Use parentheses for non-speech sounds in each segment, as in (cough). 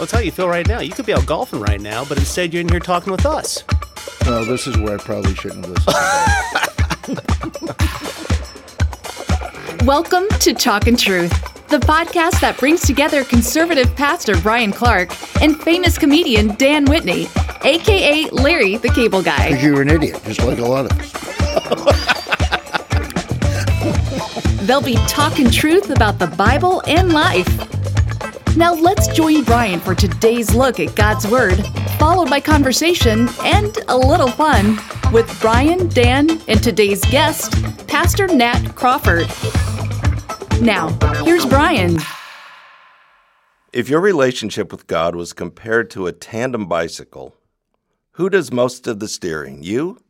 Well, that's how you feel right now. You could be out golfing right now, but instead you're in here talking with us. No, this is where I probably shouldn't have listened. (laughs) Welcome to Talkin' Truth, the podcast that brings together conservative pastor Brian Clark and famous comedian Dan Whitney, aka Larry the Cable Guy. Because you're an idiot, just like a lot of us. They'll be talking truth about the Bible and life. Now let's join Brian for today's look at God's Word, followed by conversation and a little fun with Brian, Dan, and today's guest, Pastor Nat Crawford. Now, here's Brian. If your relationship with God was compared to a tandem bicycle, who does most of the steering, you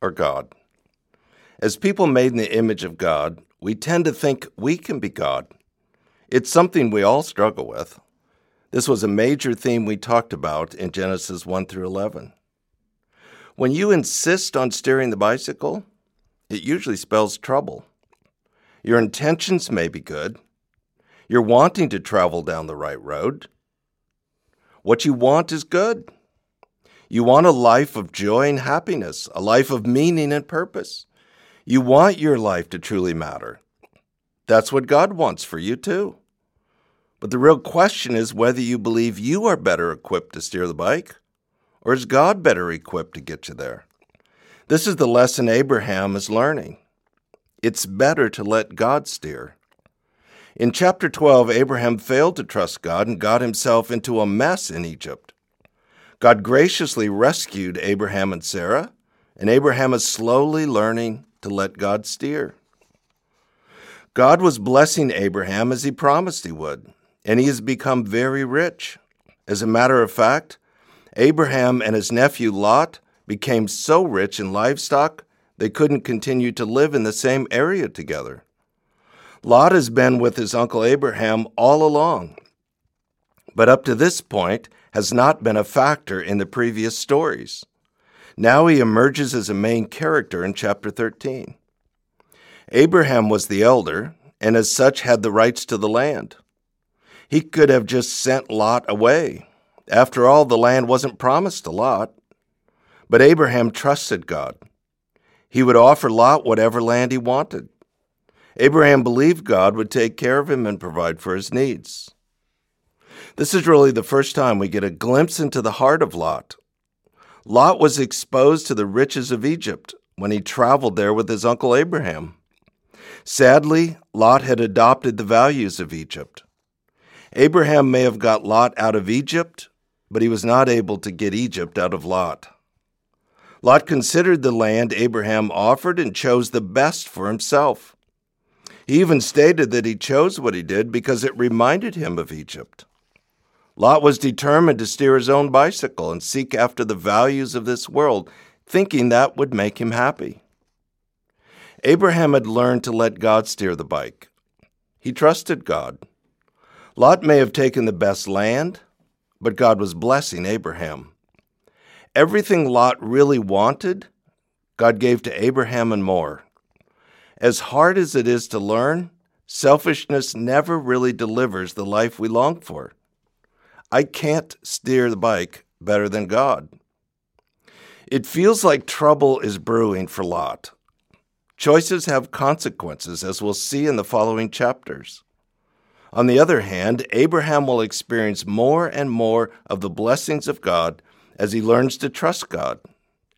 or God? As people made in the image of God, we tend to think we can be God. It's something we all struggle with. This was a major theme we talked about in Genesis 1 through 11. When you insist on steering the bicycle, it usually spells trouble. Your intentions may be good. You're wanting to travel down the right road. What you want is good. You want a life of joy and happiness, a life of meaning and purpose. You want your life to truly matter. That's what God wants for you, too. But the real question is whether you believe you are better equipped to steer the bike, or is God better equipped to get you there? This is the lesson Abraham is learning. It's better to let God steer. In chapter 12, Abraham failed to trust God and got himself into a mess in Egypt. God graciously rescued Abraham and Sarah, and Abraham is slowly learning to let God steer. God was blessing Abraham as he promised he would and he has become very rich. As a matter of fact, Abraham and his nephew Lot became so rich in livestock they couldn't continue to live in the same area together. Lot has been with his uncle Abraham all along, but up to this point has not been a factor in the previous stories. Now he emerges as a main character in chapter 13. Abraham was the elder, and as such had the rights to the land. He could have just sent Lot away. After all, the land wasn't promised to Lot. But Abraham trusted God. He would offer Lot whatever land he wanted. Abraham believed God would take care of him and provide for his needs. This is really the first time we get a glimpse into the heart of Lot. Lot was exposed to the riches of Egypt when he traveled there with his uncle Abraham. Sadly, Lot had adopted the values of Egypt. Abraham may have got Lot out of Egypt, but he was not able to get Egypt out of Lot. Lot considered the land Abraham offered and chose the best for himself. He even stated that he chose what he did because it reminded him of Egypt. Lot was determined to steer his own bicycle and seek after the values of this world, thinking that would make him happy. Abraham had learned to let God steer the bike. He trusted God. Lot may have taken the best land, but God was blessing Abraham. Everything Lot really wanted, God gave to Abraham and more. As hard as it is to learn, selfishness never really delivers the life we long for. I can't steer the bike better than God. It feels like trouble is brewing for Lot. Choices have consequences, as we'll see in the following chapters. On the other hand, Abraham will experience more and more of the blessings of God as he learns to trust God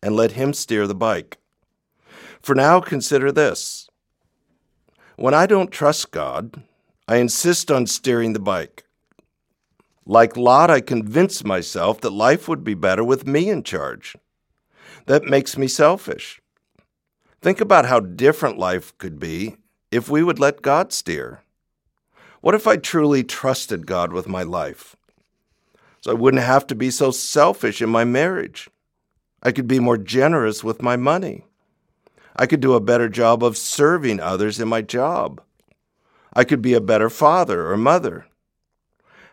and let Him steer the bike. For now, consider this. When I don't trust God, I insist on steering the bike. Like Lot, I convince myself that life would be better with me in charge. That makes me selfish. Think about how different life could be if we would let God steer. What if I truly trusted God with my life? So I wouldn't have to be so selfish in my marriage. I could be more generous with my money. I could do a better job of serving others in my job. I could be a better father or mother.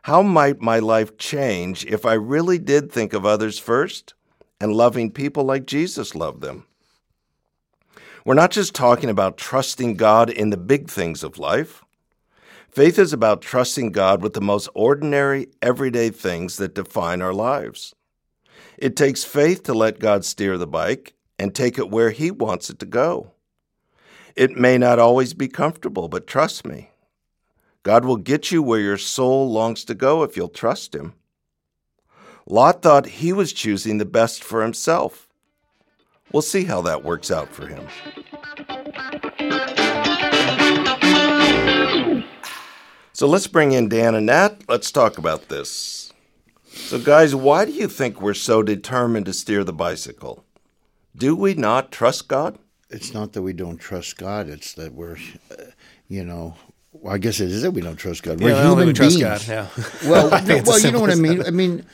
How might my life change if I really did think of others first and loving people like Jesus loved them? We're not just talking about trusting God in the big things of life. Faith is about trusting God with the most ordinary, everyday things that define our lives. It takes faith to let God steer the bike and take it where He wants it to go. It may not always be comfortable, but trust me, God will get you where your soul longs to go if you'll trust Him. Lot thought he was choosing the best for himself. We'll see how that works out for him. So let's bring in Dan and Nat. Let's talk about this. So, guys, why do you think we're so determined to steer the bicycle? Do we not trust God? It's not that we don't trust God. It's that we're, uh, you know, well, I guess it is that we don't trust God. We're Yeah, don't human think we beings. trust God, yeah. (laughs) Well, (laughs) I well, you know what I mean. I mean,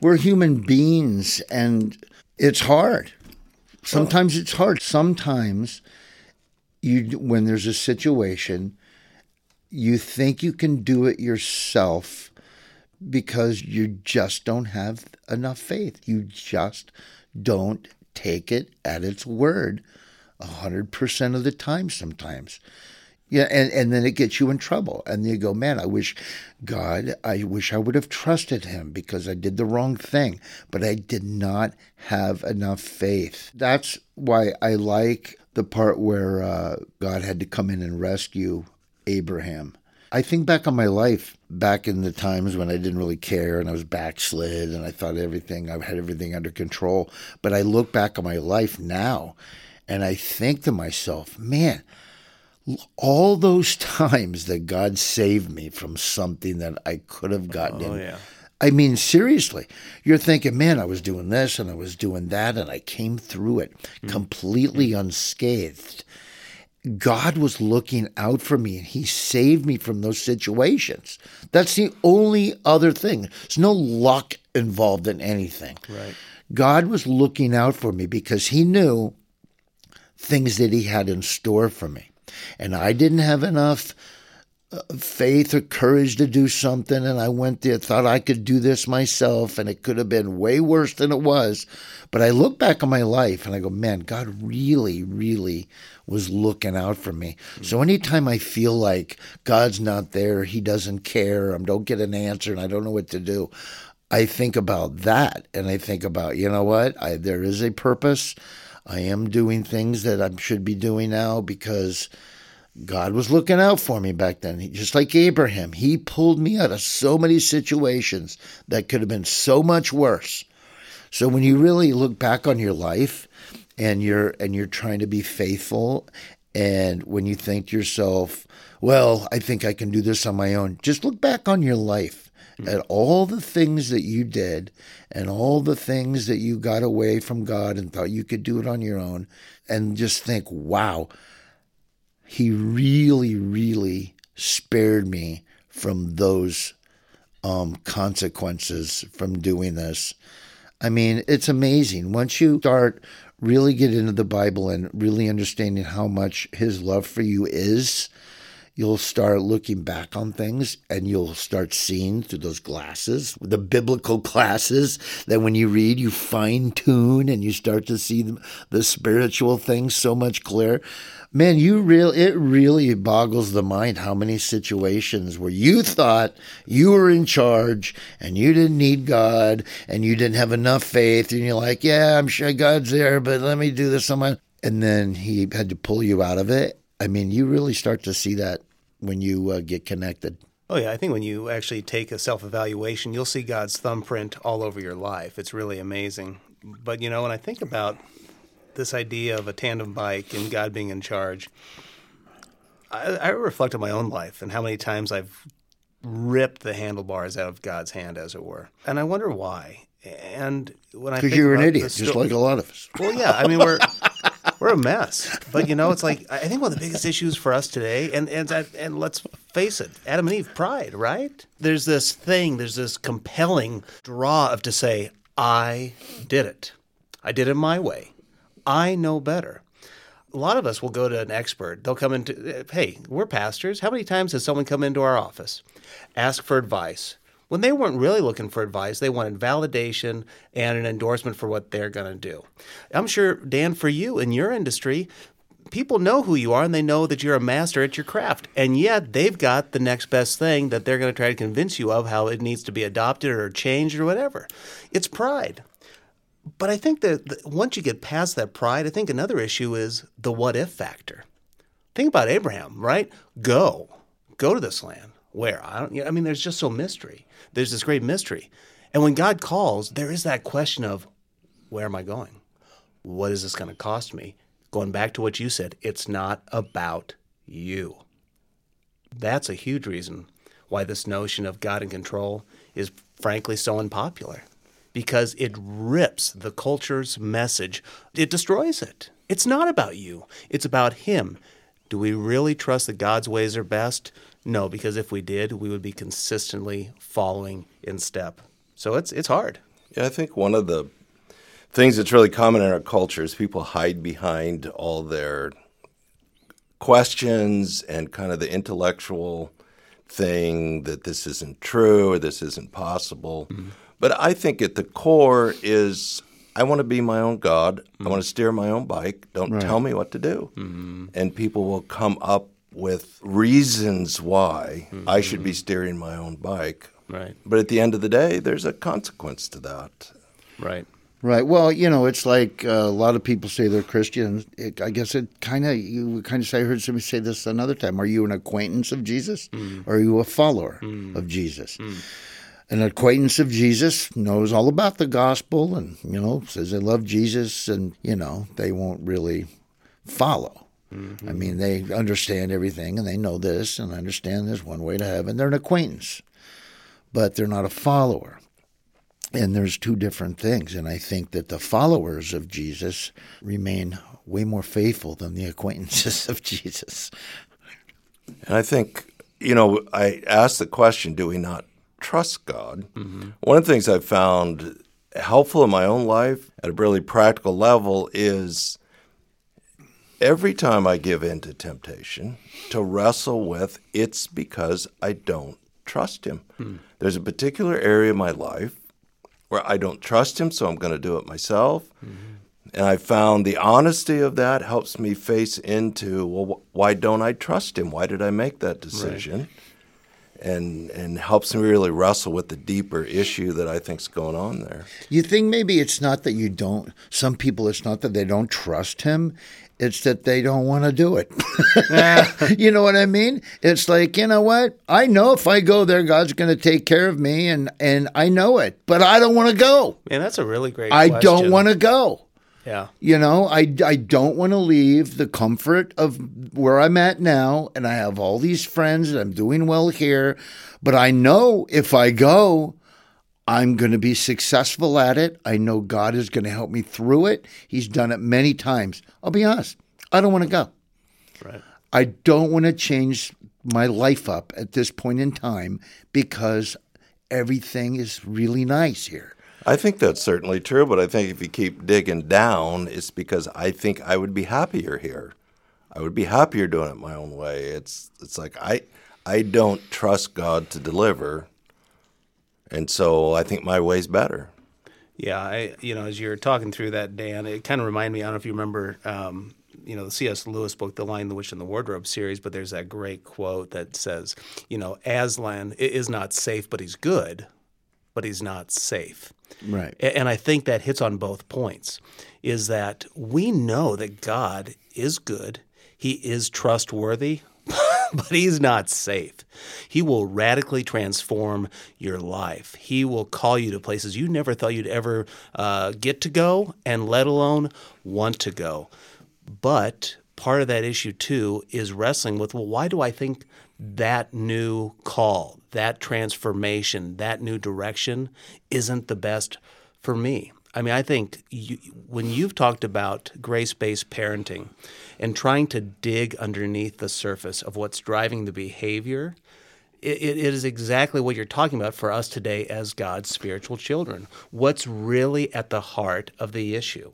we're human beings, and it's hard. Sometimes it's hard. Sometimes you, when there's a situation, you think you can do it yourself because you just don't have enough faith. You just don't take it at its word a hundred percent of the time sometimes. Yeah, and, and then it gets you in trouble. And you go, man, I wish God, I wish I would have trusted him because I did the wrong thing, but I did not have enough faith. That's why I like the part where uh, God had to come in and rescue Abraham. I think back on my life, back in the times when I didn't really care and I was backslid and I thought everything, I had everything under control. But I look back on my life now and I think to myself, man, all those (laughs) times that God saved me from something that I could have gotten Oh, in. yeah. I mean, seriously, you're thinking, man, I was doing this and I was doing that, and I came through it hmm. completely unscathed. God was looking out for me and he saved me from those situations. That's the only other thing. There's no luck involved in anything. Right. God was looking out for me because he knew things that he had in store for me. And I didn't have enough faith or courage to do something. And I went there, thought I could do this myself, and it could have been way worse than it was. But I look back on my life and I go, man, God really, really was looking out for me. So mm. anytime I feel like God's not there, He doesn't care, I don't get an answer, and I don't know what to do, I think about that, and I think about, you know what? I, there is a purpose. I am doing things that I should be doing now because God was looking out for me back then. He- Just like Abraham, He pulled me out of so many situations that could have been so much worse. So when you really look back on your life and you're and you're trying to be faithful and when you think to yourself, well, I think I can do this on my own, just look back on your life hmm. at all the things that you did and all the things that you got away from God and thought you could do it on your own and just think, wow, he really, really spared me from those um, consequences from doing this. I mean, it's amazing. Once you start really get into the Bible and really understanding how much his love for you is, you'll start looking back on things and you'll start seeing through those glasses, the biblical glasses that when you read, you fine tune and you start to see the, the spiritual things so much clearer. Man, you real it really boggles the mind how many situations where you thought you were in charge and you didn't need God and you didn't have enough faith and you're like, yeah, I'm sure God's there, but let me do this on my and then he had to pull you out of it. I mean, you really start to see that when you uh, get connected. Oh, yeah. I think when you actually take a self evaluation, you'll see God's thumbprint all over your life. It's really amazing. But, you know, when I think about this idea of a tandem bike and God being in charge, I, I reflect on my own life and how many times I've ripped the handlebars out of God's hand, as it were. And I wonder why. And when I Because you're an idiot, the just like a lot of us. well, yeah. I mean, we're (laughs) we're a mess. But you know, it's like I think one of the biggest issues for us today, and and and let's face it, Adam and Eve, pride, right? There's this thing, there's this compelling draw of to say, I did it, I did it my way, I know better. A lot of us will go to an expert. They'll come into, hey, we're pastors. How many times has someone come into our office, ask for advice? When they weren't really looking for advice, they wanted validation and an endorsement for what they're going to do. I'm sure, Dan, for you in your industry, people know who you are and they know that you're a master at your craft. And yet they've got the next best thing that they're going to try to convince you of how it needs to be adopted or changed or whatever. It's pride. But I think that once you get past that pride, I think another issue is the what if factor. Think about Abraham, right? Go, go to this land. Where? I don't. I mean, there's just so mystery. There's this great mystery, and when God calls, there is that question of, where am I going? What is this going to cost me? Going back to what you said, it's not about you. That's a huge reason why this notion of God in control is frankly so unpopular because it rips the culture's message. It destroys it. It's not about you, it's about Him. Do we really trust that God's ways are best? No, because if we did, we would be consistently following in step. So it's it's hard. Yeah, I think one of the things that's really common in our culture is people hide behind all their questions and kind of the intellectual thing that this isn't true or this isn't possible. Mm-hmm. But I think at the core is I want to be my own God. I mm-hmm. want to steer my own bike. Don't tell me what to do. Mm-hmm. And people will come up with reasons why I should be mm-hmm. steering my own bike. Right. But at the end of the day, there's a consequence to that. Right. Right. Well, you know, it's like uh, a lot of people say they're Christians. It, I guess it kind of you kind of say I heard somebody say this another time. Are you an acquaintance of Jesus, mm. or are you a follower mm. of Jesus? Mm. An acquaintance of Jesus knows all about the gospel, and you know says they love Jesus, and you know they won't really follow. I mean, they understand everything, and they know this, and understand there's one way to heaven. They're an acquaintance, but they're not a follower. And there's two different things. And I think that the followers of Jesus remain way more faithful than the acquaintances of Jesus. And I think, you know, I asked the question do we not trust God? Mm-hmm. One of the things I've found helpful in my own life at a really practical level is every time I give in to temptation to wrestle with, it's because I don't trust Him. Hmm. There's a particular area of my life where I don't trust Him, so I'm going to do it myself. Mm-hmm. And I found the honesty of that helps me face into, well, wh- why don't I trust him? Why did I make that decision? And and helps me really wrestle with the deeper issue that I think's going on there. You think maybe it's not that you don't, some people, it's not that they don't trust him, it's that they don't want to do it. (laughs) (laughs) you know what I mean? It's like, you know what? I know if I go there, God's going to take care of me, and, and I know it, but I don't want to go. Man, that's a really great I question. don't want to go. Yeah. You know, I, I don't want to leave the comfort of where I'm at now, and I have all these friends, and I'm doing well here. But I know if I go, I'm going to be successful at it. I know God is going to help me through it. He's done it many times. I'll be honest, I don't want to go. Right. I don't want to change my life up at this point in time because everything is really nice here. I think that's certainly true, but I think if you keep digging down, it's because I think I would be happier here. I would be happier doing it my own way. It's it's like I I don't trust God to deliver, and so I think my way's better. Yeah, I you know as you're talking through that, Dan, it kind of reminded me. I don't know if you remember, um, you know, the C.S. Lewis book, The Lion, the Witch, and the Wardrobe series. But there's that great quote that says, you know, Aslan is not safe, but he's good, but he's not safe. Right. And I think that hits on both points. Is that we know that God is good, He is trustworthy, (laughs) but He's not safe. He will radically transform your life. He will call you to places you never thought you'd ever uh, get to go, and let alone want to go. But part of that issue too is wrestling with well, why do I think that new call, that transformation, that new direction isn't the best for me? I mean, I think you, when you've talked about grace based parenting and trying to dig underneath the surface of what's driving the behavior, it, it is exactly what you're talking about for us today as God's spiritual children. What's really at the heart of the issue?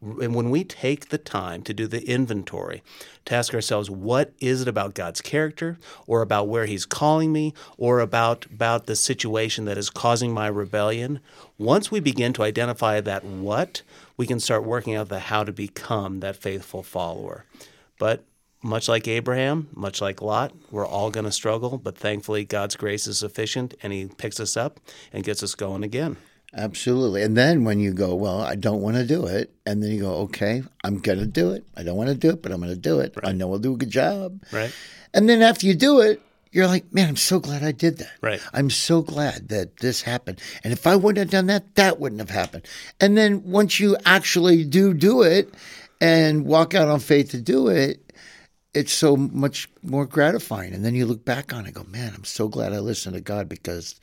And when we take the time to do the inventory, to ask ourselves, what is it about God's character, or about where He's calling me, or about, about the situation that is causing my rebellion? Once we begin to identify that what, we can start working out the how to become that faithful follower. But much like Abraham, much like Lot, we're all going to struggle, but thankfully God's grace is sufficient and He picks us up and gets us going again. Absolutely. And then when you go, well, I don't want to do it, and then you go, okay, I'm going to do it. I don't want to do it, but I'm going to do it. I know I'll do a good job. Right. And then after you do it, you're like, man, I'm so glad I did that. Right. I'm so glad that this happened. And if I wouldn't have done that, that wouldn't have happened. And then once you actually do do it and walk out on faith to do it, it's so much more gratifying. And then you look back on it and go, man, I'm so glad I listened to God because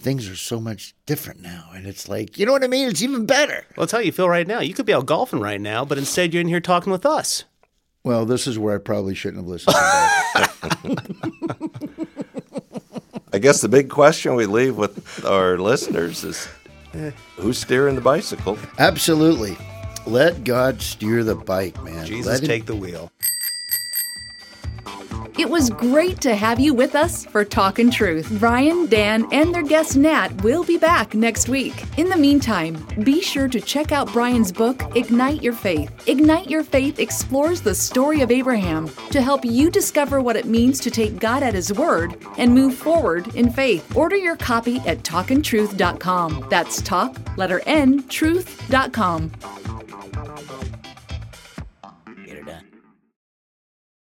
things are so much different now. And it's like, you know what I mean? It's even better. Well, that's how you feel right now. You could be out golfing right now, but instead you're in here talking with us. Well, this is where I probably shouldn't have listened to that. (laughs) I guess the big question we leave with our listeners is eh. who's steering the bicycle? Absolutely. Let God steer the bike, man. Jesus, Let him- take the wheel. It was great to have you with us for Talkin' Truth. Brian, Dan, and their guest Nat will be back next week. In the meantime, be sure to check out Brian's book, Ignite Your Faith. Ignite Your Faith explores the story of Abraham to help you discover what it means to take God at His word and move forward in faith. Order your copy at talkintruth.com. That's talk, letter N, truth.com.